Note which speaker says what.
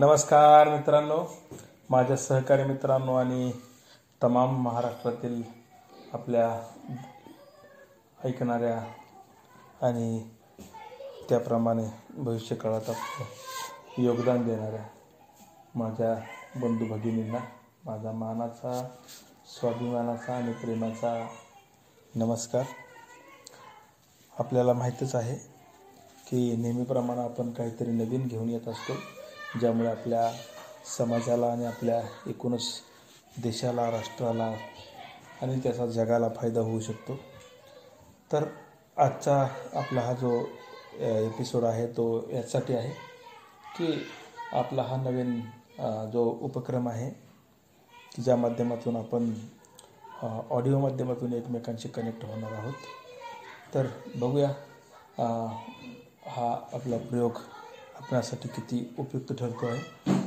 Speaker 1: नमस्कार मित्रांनो. माझ्या सहकारी मित्रांनो आणि तमाम महाराष्ट्रातील आपल्या ऐकणाऱ्या आणि त्याप्रमाणे भविष्यकाळात आपलं योगदान देणाऱ्या माझ्या बंधू भगिनींना माझा मानाचा स्वाभिमानाचा आणि प्रेमाचा नमस्कार. आपल्याला माहीतच आहे की नेहमीप्रमाणे आपण काहीतरी नवीन घेऊन येत असतो. ज्यामुळे आपल्या समाजाला आणि आपल्या एकूणच देशाला राष्ट्राला आणि त्याचा जगाला फायदा होऊ शकतो. तर आजचा आपला हा जो एपिसोड आहे तो यासाठी आहे की आपला हा नवीन जो उपक्रम आहे की ज्या माध्यमातून आपण ऑडिओ माध्यमातून एकमेकांशी कनेक्ट होणार आहोत. तर बघूया हा आपला प्रयोग आपल्यासाठी किती उपयुक्त ठरतो आहे